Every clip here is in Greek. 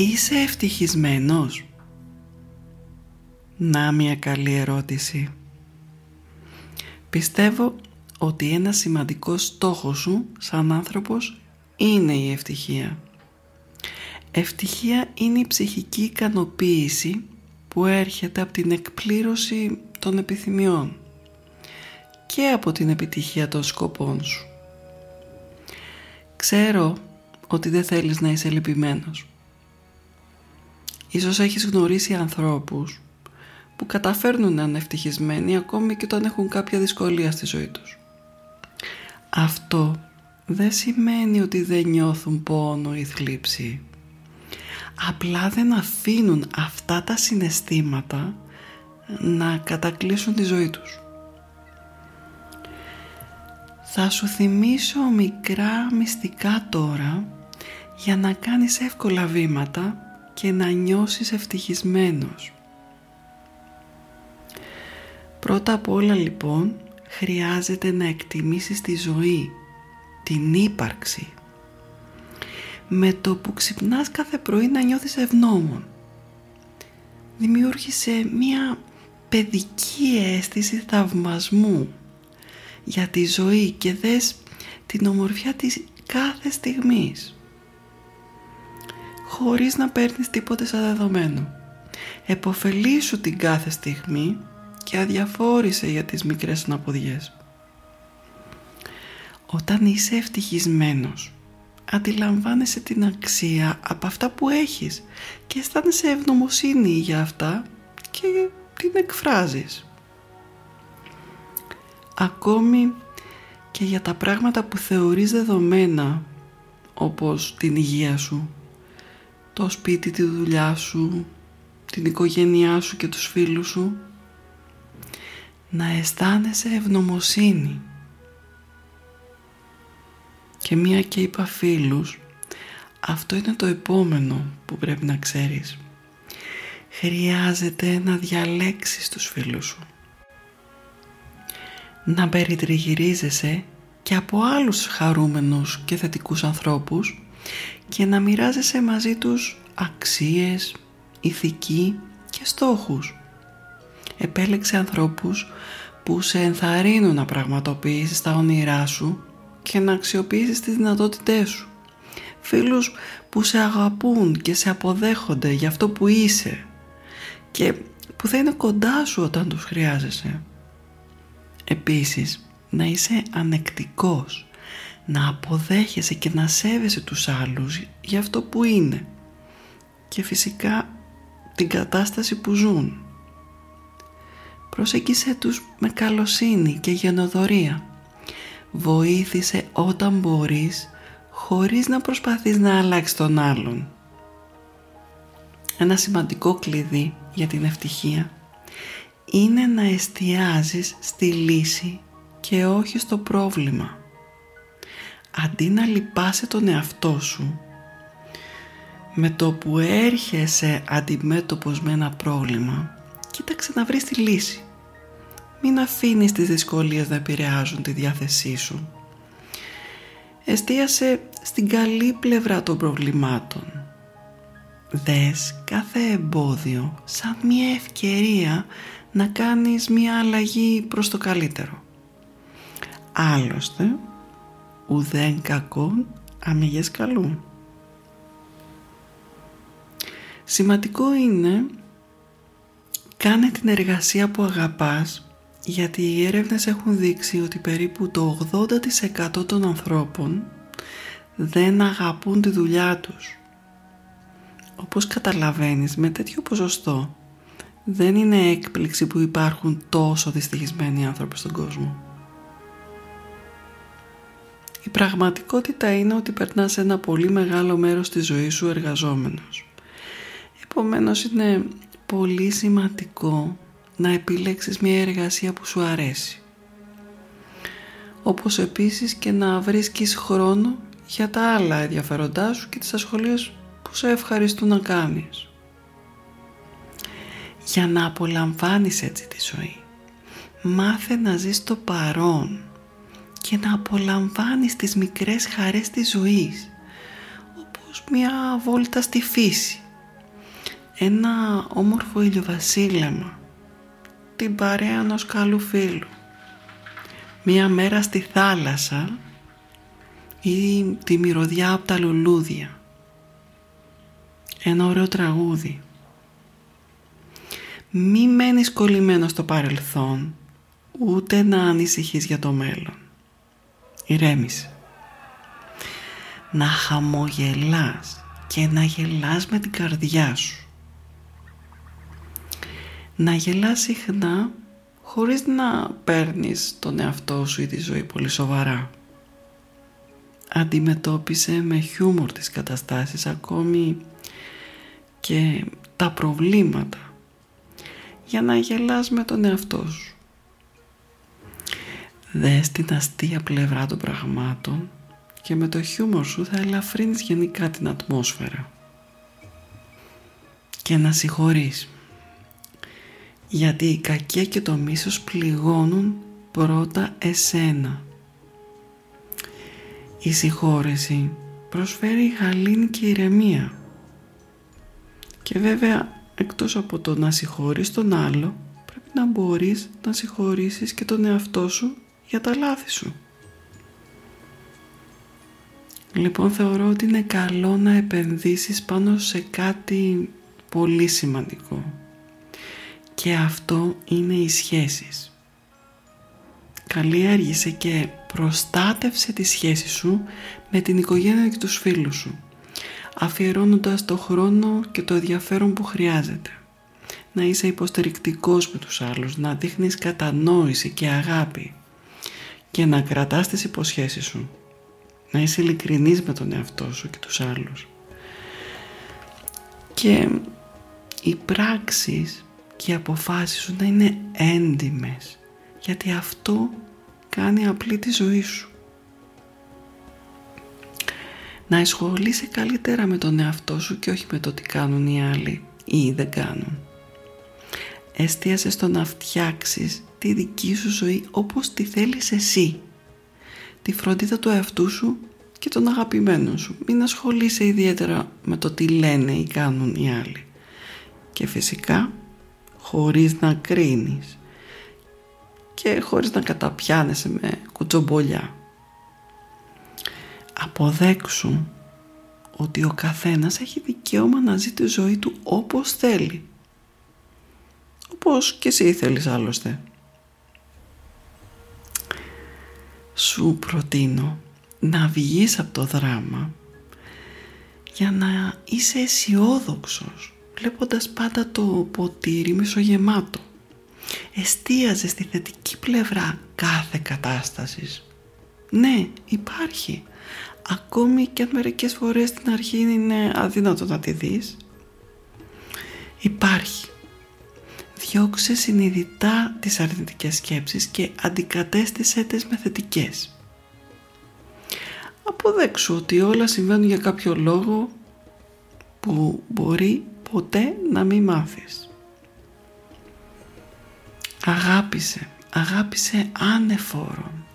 Είσαι ευτυχισμένος; Να μια καλή ερώτηση. Πιστεύω ότι ένα σημαντικό στόχο σου σαν άνθρωπος είναι η ευτυχία. Ευτυχία είναι η ψυχική ικανοποίηση που έρχεται από την εκπλήρωση των επιθυμιών και από την επιτυχία των σκοπών σου. Ξέρω ότι δεν θέλεις να είσαι λυπημένος. Ίσως έχεις γνωρίσει ανθρώπους που καταφέρνουν να είναι ευτυχισμένοι ακόμη και όταν έχουν κάποια δυσκολία στη ζωή τους. Αυτό δεν σημαίνει ότι δεν νιώθουν πόνο ή θλίψη. Απλά δεν αφήνουν αυτά τα συναισθήματα να κατακλείσουν τη ζωή τους. Θα σου θυμίσω μικρά μυστικά τώρα για να κάνεις εύκολα βήματα και να νιώσεις ευτυχισμένος. Πρώτα απ' όλα λοιπόν χρειάζεται να εκτιμήσεις τη ζωή, την ύπαρξη. Με το που ξυπνάς κάθε πρωί να νιώθεις ευγνώμων. Δημιούργησε μία παιδική αίσθηση θαυμασμού για τη ζωή και δες την ομορφιά της κάθε στιγμής χωρίς να παίρνεις τίποτε σαν δεδομένο. Εποφελήσου την κάθε στιγμή και αδιαφόρησε για τις μικρές αναποδιές. Όταν είσαι ευτυχισμένος, αντιλαμβάνεσαι την αξία από αυτά που έχεις και αισθάνεσαι ευγνωμοσύνη για αυτά και την εκφράζεις. Ακόμη και για τα πράγματα που θεωρείς δεδομένα όπως την υγεία σου, το σπίτι, τη δουλειά σου, την οικογένειά σου και τους φίλους σου. Να αισθάνεσαι ευγνωμοσύνη. Και μία και είπα φίλους αυτό είναι το επόμενο που πρέπει να ξέρεις. Χρειάζεται να διαλέξεις τους φίλους σου. Να περιτριγυρίζεσαι και από άλλους χαρούμενους και θετικούς ανθρώπους και να μοιράζεσαι μαζί τους αξίες, ηθική και στόχους. Επέλεξε ανθρώπους που σε ενθαρρύνουν να πραγματοποιήσεις τα όνειρά σου και να αξιοποιήσεις τις δυνατότητές σου. Φίλους που σε αγαπούν και σε αποδέχονται για αυτό που είσαι και που θα είναι κοντά σου όταν τους χρειάζεσαι. Επίσης, να είσαι ανεκτικός να αποδέχεσαι και να σέβεσαι τους άλλους για αυτό που είναι και φυσικά την κατάσταση που ζουν. Προσέγγισε τους με καλοσύνη και γενοδορία. Βοήθησε όταν μπορείς χωρίς να προσπαθείς να αλλάξεις τον άλλον. Ένα σημαντικό κλειδί για την ευτυχία είναι να εστιάζεις στη λύση και όχι στο πρόβλημα αντί να λυπάσαι τον εαυτό σου με το που έρχεσαι αντιμέτωπος με ένα πρόβλημα κοίταξε να βρεις τη λύση. Μην αφήνεις τις δυσκολίες να επηρεάζουν τη διάθεσή σου. Εστίασε στην καλή πλευρά των προβλημάτων. Δες κάθε εμπόδιο σαν μια ευκαιρία να κάνεις μια αλλαγή προς το καλύτερο. Άλλωστε ουδέν κακόν αμυγές καλού. Σημαντικό είναι κάνε την εργασία που αγαπάς γιατί οι έρευνες έχουν δείξει ότι περίπου το 80% των ανθρώπων δεν αγαπούν τη δουλειά τους. Όπως καταλαβαίνεις με τέτοιο ποσοστό δεν είναι έκπληξη που υπάρχουν τόσο δυστυχισμένοι άνθρωποι στον κόσμο. Η πραγματικότητα είναι ότι περνάς ένα πολύ μεγάλο μέρος της ζωής σου εργαζόμενος. Επομένως είναι πολύ σημαντικό να επιλέξεις μια εργασία που σου αρέσει. Όπως επίσης και να βρίσκεις χρόνο για τα άλλα ενδιαφέροντά σου και τις ασχολίες που σε ευχαριστούν να κάνεις. Για να απολαμβάνεις έτσι τη ζωή, μάθε να ζεις το παρόν και να απολαμβάνεις τις μικρές χαρές της ζωής, όπως μια βόλτα στη φύση, ένα όμορφο ηλιοβασίλεμα, την παρέα ενός καλού φίλου, μια μέρα στη θάλασσα ή τη μυρωδιά από τα λουλούδια, ένα ωραίο τραγούδι. Μη μένεις κολλημένος στο παρελθόν, ούτε να ανησυχείς για το μέλλον. Ηρέμησε. Να χαμογελάς και να γελάς με την καρδιά σου. Να γελάς συχνά χωρίς να παίρνεις τον εαυτό σου ή τη ζωή πολύ σοβαρά. Αντιμετώπισε με χιούμορ τις καταστάσεις ακόμη και τα προβλήματα για να γελάς με τον εαυτό σου. Δες την αστεία πλευρά των πραγμάτων και με το χιούμορ σου θα ελαφρύνεις γενικά την ατμόσφαιρα. Και να συγχωρείς. Γιατί η κακία και το μίσος πληγώνουν πρώτα εσένα. Η συγχώρεση προσφέρει γαλήνη και ηρεμία. Και βέβαια εκτός από το να συγχωρείς τον άλλο πρέπει να μπορείς να συγχωρήσεις και τον εαυτό σου για τα λάθη σου. Λοιπόν θεωρώ ότι είναι καλό να επενδύσεις πάνω σε κάτι πολύ σημαντικό και αυτό είναι οι σχέσεις. Καλλιέργησε και προστάτευσε τη σχέση σου με την οικογένεια και τους φίλους σου αφιερώνοντας το χρόνο και το ενδιαφέρον που χρειάζεται. Να είσαι υποστηρικτικός με τους άλλους, να δείχνεις κατανόηση και αγάπη και να κρατάς τις υποσχέσεις σου. Να είσαι ειλικρινής με τον εαυτό σου και τους άλλους. Και οι πράξεις και οι αποφάσεις σου να είναι έντιμες γιατί αυτό κάνει απλή τη ζωή σου. Να ασχολείσαι καλύτερα με τον εαυτό σου και όχι με το τι κάνουν οι άλλοι ή δεν κάνουν. Εστίασε στο να φτιάξεις τη δική σου ζωή όπως τη θέλεις εσύ. Τη φροντίδα του εαυτού σου και των αγαπημένων σου. Μην ασχολείσαι ιδιαίτερα με το τι λένε ή κάνουν οι άλλοι. Και φυσικά χωρίς να κρίνεις και χωρίς να καταπιάνεσαι με κουτσομπολιά. Αποδέξου ότι ο καθένας έχει δικαίωμα να ζει τη ζωή του όπως θέλει. Όπως και εσύ θέλεις άλλωστε. Σου προτείνω να βγεις από το δράμα για να είσαι αισιόδοξος, βλέποντας πάντα το ποτήρι μισογεμάτο. Εστίαζες στη θετική πλευρά κάθε κατάστασης. Ναι, υπάρχει. Ακόμη και αν μερικές φορές στην αρχή είναι αδύνατο να τη δεις. Υπάρχει. Διώξε συνειδητά τις αρνητικές σκέψεις και αντικατέστησέ τις με θετικές. Αποδέξου ότι όλα συμβαίνουν για κάποιο λόγο που μπορεί ποτέ να μην μάθεις. Αγάπησε, αγάπησε άνεφορον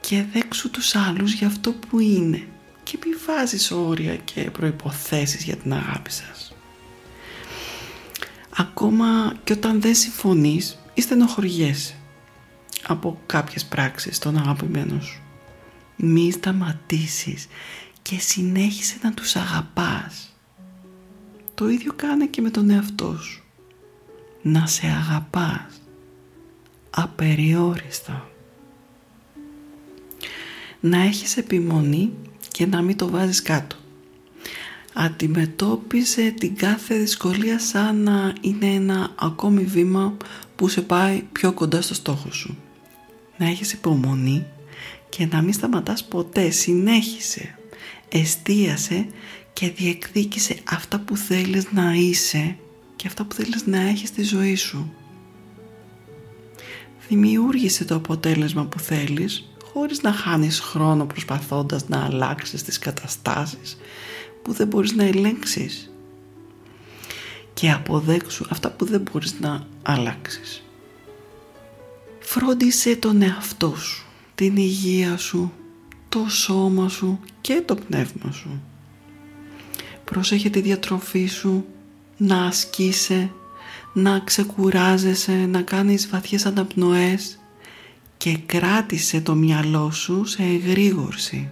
και δέξου τους άλλους για αυτό που είναι και μη βάζεις όρια και προϋποθέσεις για την αγάπη σας. Ακόμα και όταν δεν συμφωνείς ή στενοχωριέσαι από κάποιες πράξεις των αγαπημένων σου. Μη σταματήσεις και συνέχισε να τους αγαπάς. Το ίδιο κάνε και με τον εαυτό σου. Να σε αγαπάς απεριόριστα να έχεις επιμονή και να μην το βάζεις κάτω. Αντιμετώπιζε την κάθε δυσκολία σαν να είναι ένα ακόμη βήμα που σε πάει πιο κοντά στο στόχο σου. Να έχεις υπομονή και να μην σταματάς ποτέ, συνέχισε, εστίασε και διεκδίκησε αυτά που θέλεις να είσαι και αυτά που θέλεις να έχεις στη ζωή σου. Δημιούργησε το αποτέλεσμα που θέλεις χωρίς να χάνεις χρόνο προσπαθώντας να αλλάξεις τις καταστάσεις που δεν μπορείς να ελέγξεις και αποδέξου αυτά που δεν μπορείς να αλλάξεις. Φρόντισε τον εαυτό σου, την υγεία σου, το σώμα σου και το πνεύμα σου. Πρόσεχε τη διατροφή σου, να ασκείσαι, να ξεκουράζεσαι, να κάνεις βαθιές αναπνοές και κράτησε το μυαλό σου σε εγρήγορση.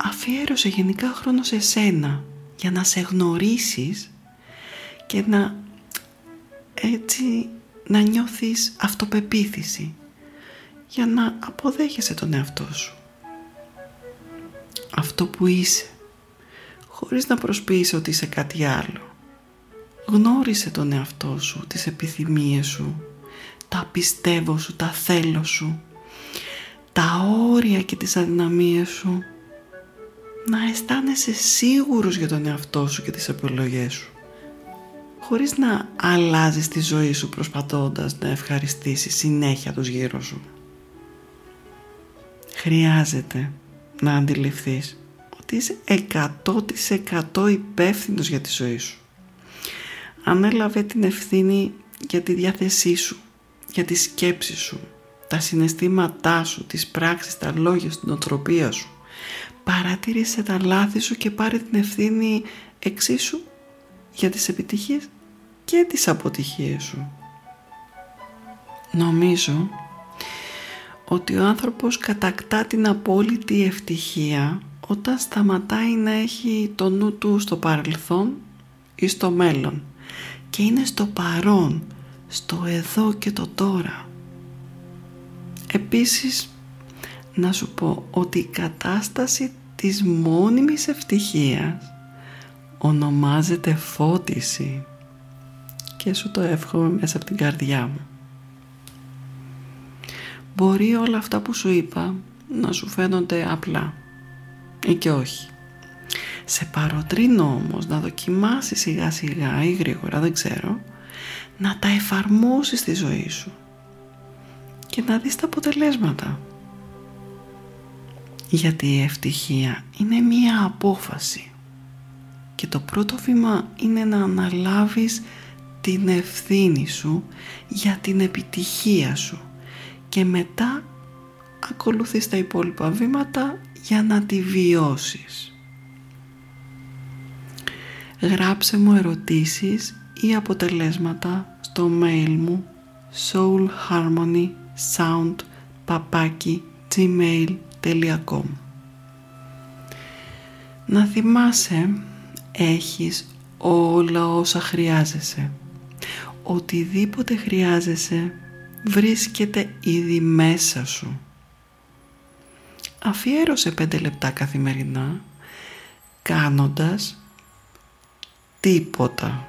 Αφιέρωσε γενικά χρόνο σε σένα για να σε γνωρίσεις και να έτσι να νιώθεις αυτοπεποίθηση για να αποδέχεσαι τον εαυτό σου. Αυτό που είσαι, χωρίς να προσποιείς ότι είσαι κάτι άλλο. Γνώρισε τον εαυτό σου, τις επιθυμίες σου, τα πιστεύω σου, τα θέλω σου, τα όρια και τις αδυναμίες σου. Να αισθάνεσαι σίγουρος για τον εαυτό σου και τις επιλογές σου χωρίς να αλλάζεις τη ζωή σου προσπαθώντας να ευχαριστήσεις συνέχεια τους γύρω σου. Χρειάζεται να αντιληφθείς ότι είσαι 100% υπεύθυνος για τη ζωή σου. Ανέλαβε την ευθύνη για τη διάθεσή σου, για τη σκέψη σου, τα συναισθήματά σου, τις πράξεις, τα λόγια, την οτροπία σου. Παρατήρησε τα λάθη σου και πάρε την ευθύνη εξίσου για τις επιτυχίες και τις αποτυχίες σου. Νομίζω ότι ο άνθρωπος κατακτά την απόλυτη ευτυχία όταν σταματάει να έχει το νου του στο παρελθόν ή στο μέλλον και είναι στο παρόν, στο εδώ και το τώρα. Επίσης, να σου πω ότι η κατάσταση της μόνιμης ευτυχίας ονομάζεται φώτιση και σου το εύχομαι μέσα από την καρδιά μου. Μπορεί όλα αυτά που σου είπα να σου φαίνονται απλά ή και όχι. Σε παροτρύνω όμως να δοκιμάσεις σιγά σιγά ή γρήγορα, δεν ξέρω, να τα εφαρμόσεις στη ζωή σου και να δεις τα αποτελέσματα. Γιατί η ευτυχία είναι μία απόφαση. Και το πρώτο βήμα είναι να αναλάβεις την ευθύνη σου για την επιτυχία σου. Και μετά ακολουθείς τα υπόλοιπα βήματα για να τη βιώσεις. Γράψε μου ερωτήσεις ή αποτελέσματα στο mail μου soulharmonysound.gmail.com Να θυμάσαι έχεις όλα όσα χρειάζεσαι. Οτιδήποτε χρειάζεσαι βρίσκεται ήδη μέσα σου. Αφιέρωσε πέντε λεπτά καθημερινά κάνοντας τίποτα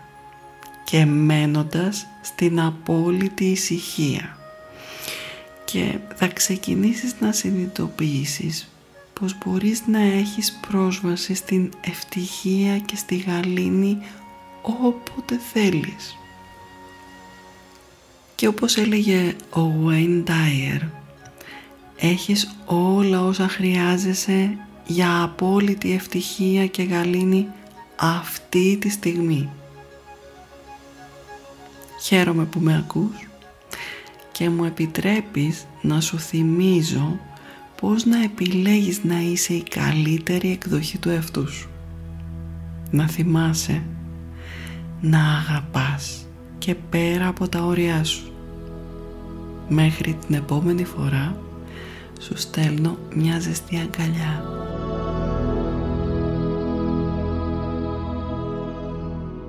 και μένοντας στην απόλυτη ησυχία και θα ξεκινήσεις να συνειδητοποιήσεις πως μπορείς να έχεις πρόσβαση στην ευτυχία και στη γαλήνη όποτε θέλεις. Και όπως έλεγε ο Wayne Dyer, έχεις όλα όσα χρειάζεσαι για απόλυτη ευτυχία και γαλήνη αυτή τη στιγμή. Χαίρομαι που με ακούς και μου επιτρέπεις να σου θυμίζω πώς να επιλέγεις να είσαι η καλύτερη εκδοχή του εαυτού σου. Να θυμάσαι να αγαπάς και πέρα από τα όρια σου. Μέχρι την επόμενη φορά σου στέλνω μια ζεστή αγκαλιά.